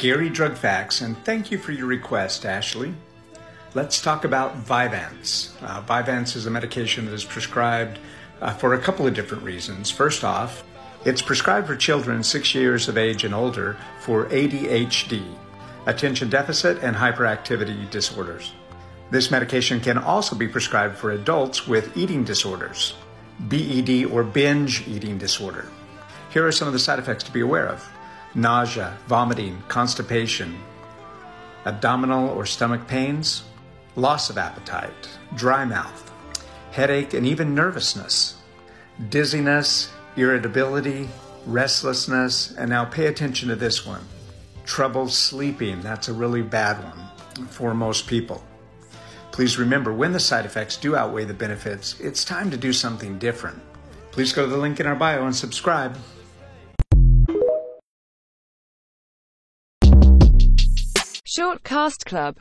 Scary drug facts, and thank you for your request, Ashley. Let's talk about Vyvanse. Uh, Vyvanse is a medication that is prescribed uh, for a couple of different reasons. First off, it's prescribed for children six years of age and older for ADHD, attention deficit and hyperactivity disorders. This medication can also be prescribed for adults with eating disorders, BED or binge eating disorder. Here are some of the side effects to be aware of nausea, vomiting, constipation, abdominal or stomach pains, loss of appetite, dry mouth, headache, and even nervousness, dizziness, irritability, restlessness, and now pay attention to this one trouble sleeping. That's a really bad one for most people. Please remember when the side effects do outweigh the benefits, it's time to do something different. Please go to the link in our bio and subscribe. Short Cast Club